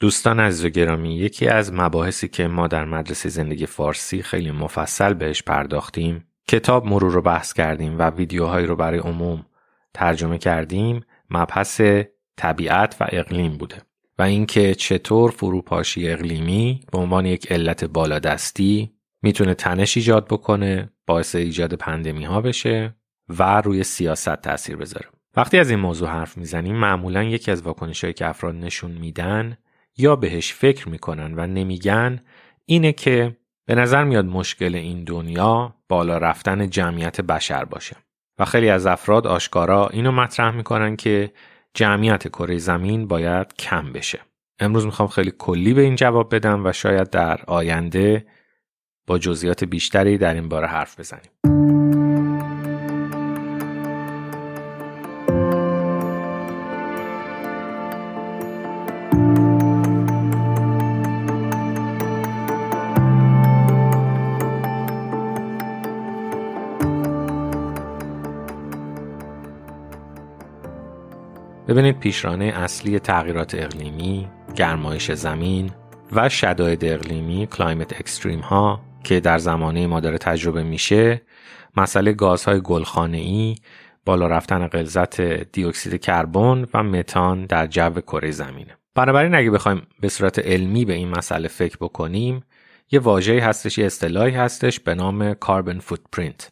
دوستان عزیز و گرامی یکی از مباحثی که ما در مدرسه زندگی فارسی خیلی مفصل بهش پرداختیم کتاب مرور رو بحث کردیم و ویدیوهایی رو برای عموم ترجمه کردیم مبحث طبیعت و اقلیم بوده و اینکه چطور فروپاشی اقلیمی به عنوان یک علت بالادستی می‌تونه تنش ایجاد بکنه باعث ایجاد پندمی ها بشه و روی سیاست تاثیر بذاره. وقتی از این موضوع حرف می‌زنیم معمولا یکی از واکنشهایی که افراد نشون میدن یا بهش فکر می‌کنن و نمیگن اینه که به نظر میاد مشکل این دنیا بالا رفتن جمعیت بشر باشه. و خیلی از افراد آشکارا اینو مطرح می‌کنن که جمعیت کره زمین باید کم بشه. امروز می‌خوام خیلی کلی به این جواب بدم و شاید در آینده با جزئیات بیشتری در این باره حرف بزنیم. ببینید پیشرانه اصلی تغییرات اقلیمی، گرمایش زمین و شدائد اقلیمی climate extreme ها که در زمانه ما داره تجربه میشه مسئله گازهای گلخانه‌ای بالا رفتن غلظت دیوکسید کربن و متان در جو کره زمینه. بنابراین اگه بخوایم به صورت علمی به این مسئله فکر بکنیم یه واژه‌ای هستش یه اصطلاحی هستش به نام carbon footprint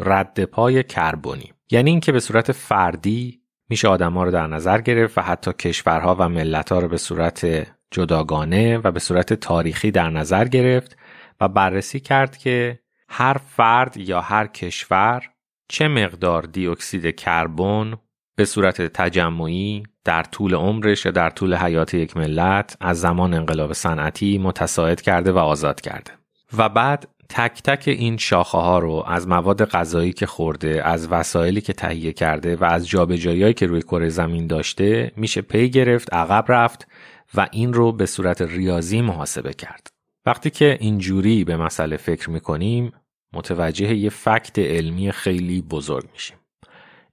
رد پای کربنی. یعنی اینکه به صورت فردی میشه آدما رو در نظر گرفت و حتی کشورها و ملتها رو به صورت جداگانه و به صورت تاریخی در نظر گرفت و بررسی کرد که هر فرد یا هر کشور چه مقدار دیوکسید کربن به صورت تجمعی در طول عمرش یا در طول حیات یک ملت از زمان انقلاب صنعتی متساعد کرده و آزاد کرده. و بعد تک تک این شاخه ها رو از مواد غذایی که خورده از وسایلی که تهیه کرده و از جابجایی‌هایی که روی کره زمین داشته میشه پی گرفت عقب رفت و این رو به صورت ریاضی محاسبه کرد. وقتی که اینجوری به مسئله فکر می‌کنیم متوجه یه فکت علمی خیلی بزرگ میشیم.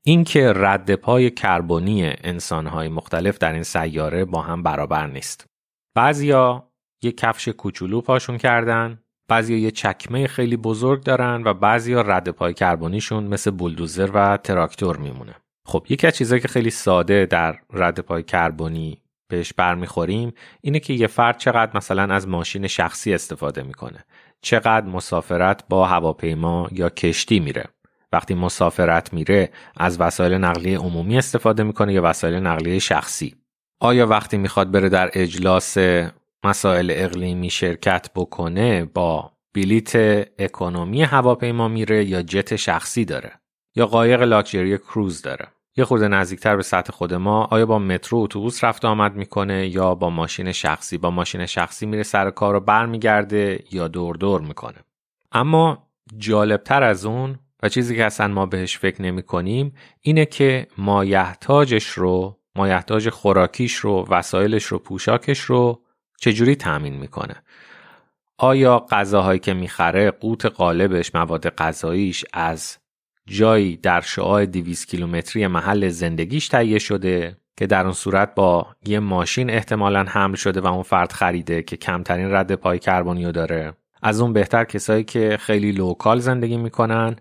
اینکه رد پای کربنی انسانهای مختلف در این سیاره با هم برابر نیست. بعضیا یه کفش کوچولو پاشون کردن بعضیا یه چکمه خیلی بزرگ دارن و بعضیا رد پای کربنیشون مثل بولدوزر و تراکتور میمونه. خب یکی از چیزهایی که خیلی ساده در رد پای کربنی بهش برمیخوریم اینه که یه فرد چقدر مثلا از ماشین شخصی استفاده می‌کنه. چقدر مسافرت با هواپیما یا کشتی میره. وقتی مسافرت میره از وسایل نقلیه عمومی استفاده می‌کنه یا وسایل نقلیه شخصی. آیا وقتی می‌خواد بره در اجلاس مسائل اقلیمی شرکت بکنه با بلیت اکونومی هواپیما میره یا جت شخصی داره یا قایق لاکچری کروز داره. یه خورده نزدیکتر به سطح خود ما آیا با مترو اتوبوس رفت آمد می‌کنه یا با ماشین شخصی؟ با ماشین شخصی میره سر کار رو برمیگرده یا دور دور می‌کنه. اما جالبتر از اون و چیزی که اصلا ما بهش فکر نمی کنیم اینه که مایحتاجش رو مایحتاج خوراکیش رو وسایلش رو پوشاکش رو چجوری تأمین می‌کنه؟ آیا غذاهایی که می‌خره قوت غالبش مواد غذاییش از جایی در شعاع 200 کیلومتری محل زندگیش تهیه شده که در اون صورت با یه ماشین احتمالا حمل شده و اون فرد خریده که کمترین رد پای کربنیو داره؟ از اون بهتر کسایی که خیلی local زندگی می‌کنن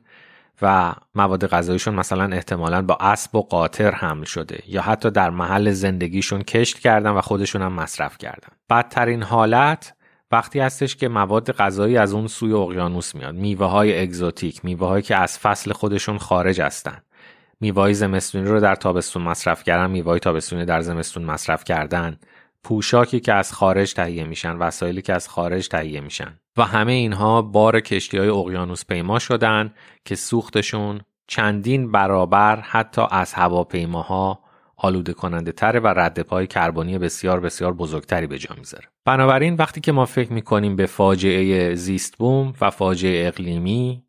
و مواد غذاییشون مثلا احتمالا با اسب و قاطر حمل شده یا حتی در محل زندگیشون کشت کردن و خودشون هم مصرف کردن. بدترین حالت وقتی هستش که مواد غذایی از اون سوی اقیانوس میاد. میوه های اگزوتیک میوه هایی که از فصل خودشون خارج هستن. میوه های زمستونی رو در تابستون مصرف کردن میوه های تابستونی در زمستون مصرف کردن. پوشاکی که از خارج تهیه میشن وسایلی که از خارج تهیه میشن. و همه اینها بار کشتی های اقیانوس پیما شدن که سوختشون چندین برابر حتی از هواپیماها آلوده کننده تره و رد پای کربنی بسیار بسیار بزرگتری به جا می‌ذاره. بنابراین وقتی که ما فکر می‌کنیم به فاجعه زیست بوم و فاجعه اقلیمی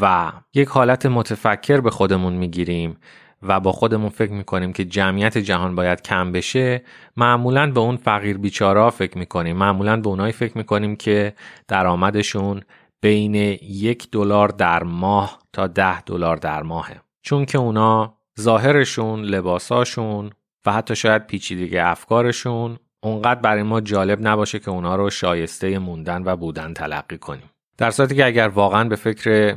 و یک حالت متفکر به خودمون می‌گیریم و با خودمون فکر می‌کنیم که جمعیت جهان باید کم بشه معمولا به اون فقیر بیچارا فکر می‌کنیم. معمولا به اونایی فکر می‌کنیم که درآمدشون بین یک دلار در ماه تا ده دلار در ماهه. چون که اونا ظاهرشون لباساشون و حتی شاید پیچیدگی افکارشون اونقدر برای ما جالب نباشه که اونا رو شایسته موندن و بودن تلقی کنیم. در صورتی که اگر واقعا به فکر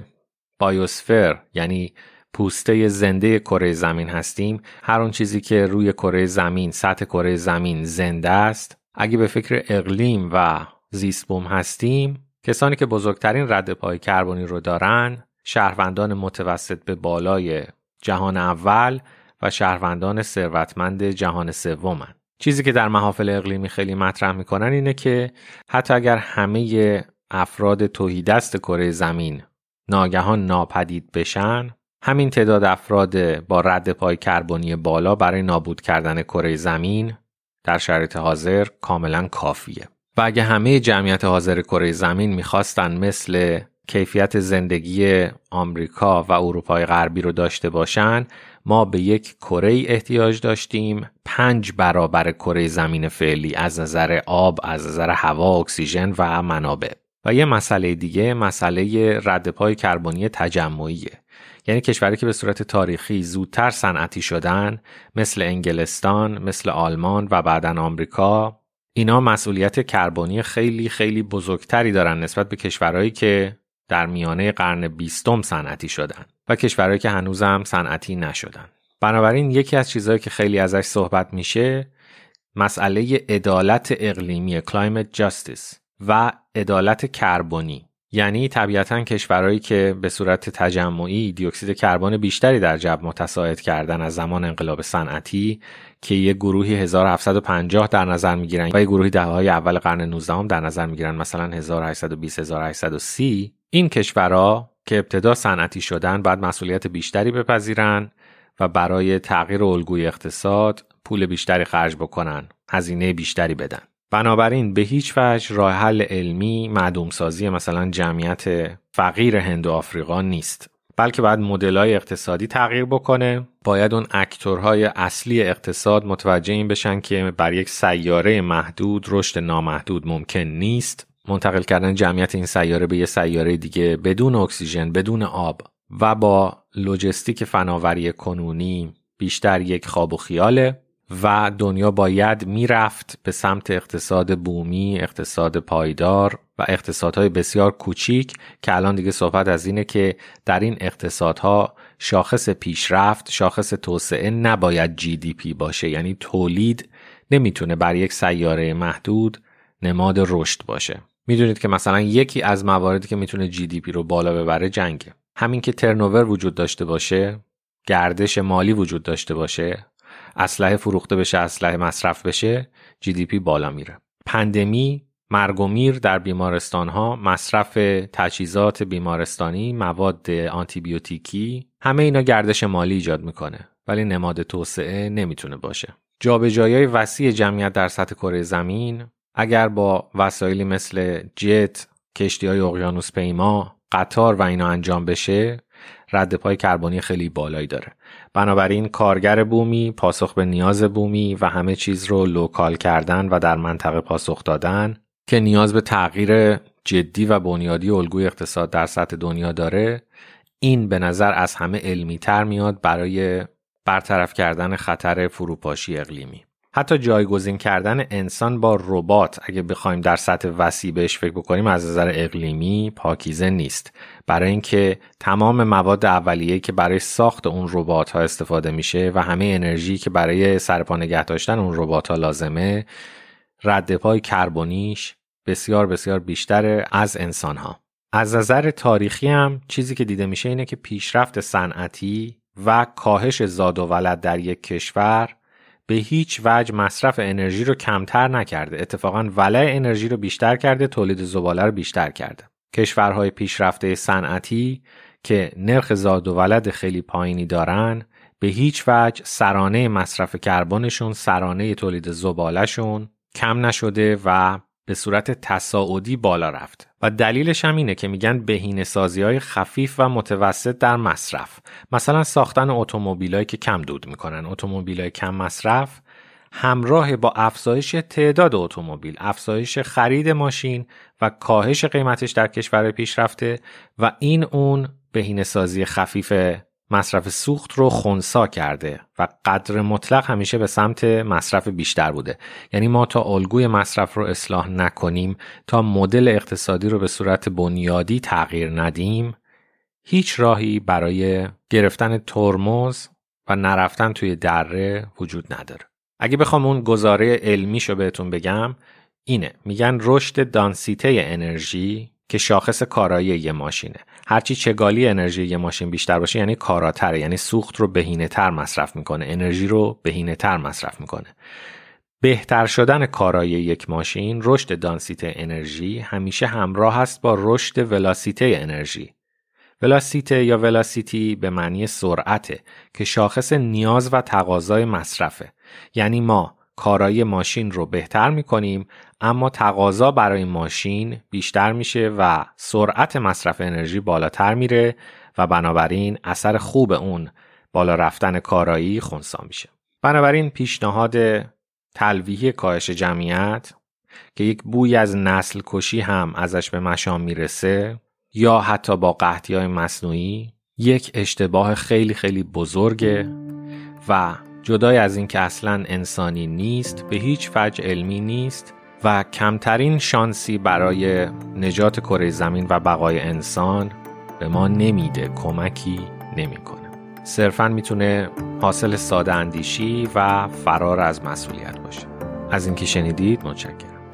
بایوسفر یعنی پوسته زنده کره زمین هستیم. هر اون چیزی که روی کره زمین سطح کره زمین زنده است. اگه به فکر اقلیم و زیست بوم هستیم کسانی که بزرگترین رد پای کربنی رو دارن شهروندان متوسط به بالای جهان اول و شهروندان ثروتمند جهان سومن. چیزی که در محافل اقلیمی خیلی مطرح می‌کنن اینه که حتی اگر همه افراد توهیدست کره زمین ناگهان ناپدید بشن همین تعداد افراد با رد پای کربنی بالا برای نابود کردن کره زمین در شرایط حاضر کاملا کافیه. و اگه همه جمعیت حاضر کره زمین می‌خواستن مثل کیفیت زندگی آمریکا و اروپای غربی رو داشته باشن ما به یک کره احتیاج داشتیم پنج برابر کره زمین فعلی از نظر آب از نظر هوا اکسیژن و منابع. و یه مسئله دیگه مسئله رد پای کربنی تجمعیه. یعنی کشوری که به صورت تاریخی زودتر صنعتی شدن مثل انگلستان مثل آلمان و بعدا آمریکا اینا مسئولیت کربنی خیلی خیلی بزرگتری دارن نسبت به کشورهایی که در میانه قرن بیستم صنعتی شدن و کشورهایی که هنوزم صنعتی نشدن. بنابراین یکی از چیزهایی که خیلی ازش صحبت میشه مسئله عدالت اقلیمی climate justice و عدالت کربنی. یعنی طبیعتا کشورهایی که به صورت تجمعی دیوکسید کربن بیشتری در جو متساعد کردن از زمان انقلاب صنعتی که یک گروهی 1750 در نظر می‌گیرن و یک گروهی دههای اول قرن 19 در نظر می‌گیرن مثلا 1820 1830 این کشورها که ابتدا صنعتی شدن بعد مسئولیت بیشتری بپذیرن و برای تغییر الگوی اقتصاد پول بیشتری خرج بکنن هزینه بیشتری بدن. بنابراین به هیچ وجه راه حل علمی معدوم سازی مثلا جمعیت فقیر هند و آفریقا نیست. بلکه باید های اقتصادی تغییر بکنه. باید اون اکتورهای اصلی اقتصاد متوجه این بشن که بر یک سیاره محدود رشد نامحدود ممکن نیست. منتقل کردن جمعیت این سیاره به یه سیاره دیگه بدون اکسیژن بدون آب و با لوجستیک فناوری کنونی بیشتر یک خواب و خیاله. و دنیا باید می‌رفت به سمت اقتصاد بومی، اقتصاد پایدار و اقتصادهای بسیار کوچیک که الان دیگه صحبت از اینه که در این اقتصادها شاخص پیشرفت، شاخص توسعه نباید جی دی پی باشه یعنی تولید نمی‌تونه بر یک سیاره محدود نماد رشد باشه. می‌دونید که مثلا یکی از مواردی که می‌تونه GDP رو بالا ببره جنگه. همین که turnover وجود داشته باشه، گردش مالی وجود داشته باشه، اسلحه فروخته بشه اسلحه مصرف بشه GDP بالا میره. پندمی مرگ و میر در بیمارستان ها مصرف تجهیزات بیمارستانی مواد آنتیبیوتیکی همه اینا گردش مالی ایجاد می‌کنه. ولی نماد توسعه نمی‌تونه باشه. جابجایی وسیع جمعیت در سطح کره زمین اگر با وسایلی مثل جت کشتی های اقیانوس پیما قطار و اینا انجام بشه رد پای کربنی خیلی بالایی داره. بنابراین کارگر بومی پاسخ به نیاز بومی و همه چیز رو لوکال کردن و در منطقه پاسخ دادن که نیاز به تغییر جدی و بنیادی الگوی اقتصاد در سطح دنیا داره این به نظر از همه علمی تر میاد برای برطرف کردن خطر فروپاشی اقلیمی. حتی جایگزین کردن انسان با ربات اگه بخوایم در سطح وسیع بهش فکر بکنیم از نظر اقلیمی پاکیزه نیست. برای اینکه تمام مواد اولیه که برای ساخت اون ربات ها استفاده میشه و همه انرژی که برای سرپا نگه داشتن اون ربات ها لازمه رد پای کربونیش بسیار بسیار بیشتر از انسان ها از نظر تاریخی هم چیزی که دیده میشه اینه که پیشرفت صنعتی و کاهش زاد و ولد در یک کشور به هیچ وجه مصرف انرژی رو کمتر نکرده. اتفاقا ولع انرژی رو بیشتر کرده تولید زباله رو بیشتر کرده. کشورهای پیشرفته صنعتی که نرخ زاد و ولد خیلی پایینی دارن به هیچ وجه سرانه مصرف کربنشون سرانه تولید زبالهشون کم نشده و به صورت تصاعدی بالا رفت و دلیلش هم اینه که میگن بهینه سازی های خفیف و متوسط در مصرف. مثلا ساختن اتومبیلایی که کم دود می‌کنن. اتومبیلای کم مصرف همراه با افزایش تعداد اتومبیل افزایش خرید ماشین و کاهش قیمتش در کشور پیشرفته و این اون بهینه سازی خفیف مصرف سوخت رو خونسا کرده و قدر مطلق همیشه به سمت مصرف بیشتر بوده. یعنی ما تا الگوی مصرف رو اصلاح نکنیم تا مدل اقتصادی رو به صورت بنیادی تغییر ندیم هیچ راهی برای گرفتن ترمز و نرفتن توی دره وجود نداره. اگه بخوام اون گزاره علمیشو بهتون بگم اینه. میگن رشد دانسیته انرژی که شاخص کارایی یه ماشینه. هرچی چگالی انرژی یه ماشین بیشتر باشه یعنی کاراتره یعنی سوخت رو بهینه تر مصرف می‌کنه انرژی رو بهینه تر مصرف می‌کنه. بهتر شدن کارایی یک ماشین رشد دانسیته انرژی همیشه همراه است با رشد ولاسیته انرژی. ولاسیته یا ولاسیتی به معنی سرعته که شاخص نیاز و تقاضای مصرفه. یعنی ما کارایی ماشین رو بهتر می‌کنیم اما تقاضا برای ماشین بیشتر میشه و سرعت مصرف انرژی بالاتر میره و بنابراین اثر خوب اون بالا رفتن کارایی خونسا میشه. بنابراین پیشنهاد تلویحی کاهش جمعیت که یک بوی از نسل کشی هم ازش به مشام می‌رسه یا حتی با قحطی های مصنوعی یک اشتباه خیلی خیلی بزرگه و جدای از اینکه اصلا انسانی نیست به هیچ وجه علمی نیست و کمترین شانسی برای نجات کره زمین و بقای انسان به ما نمیده کمکی نمی‌کنه. صرفا می‌تونه حاصل ساده اندیشی و فرار از مسئولیت باشه. از اینکه شنیدید متشکرم.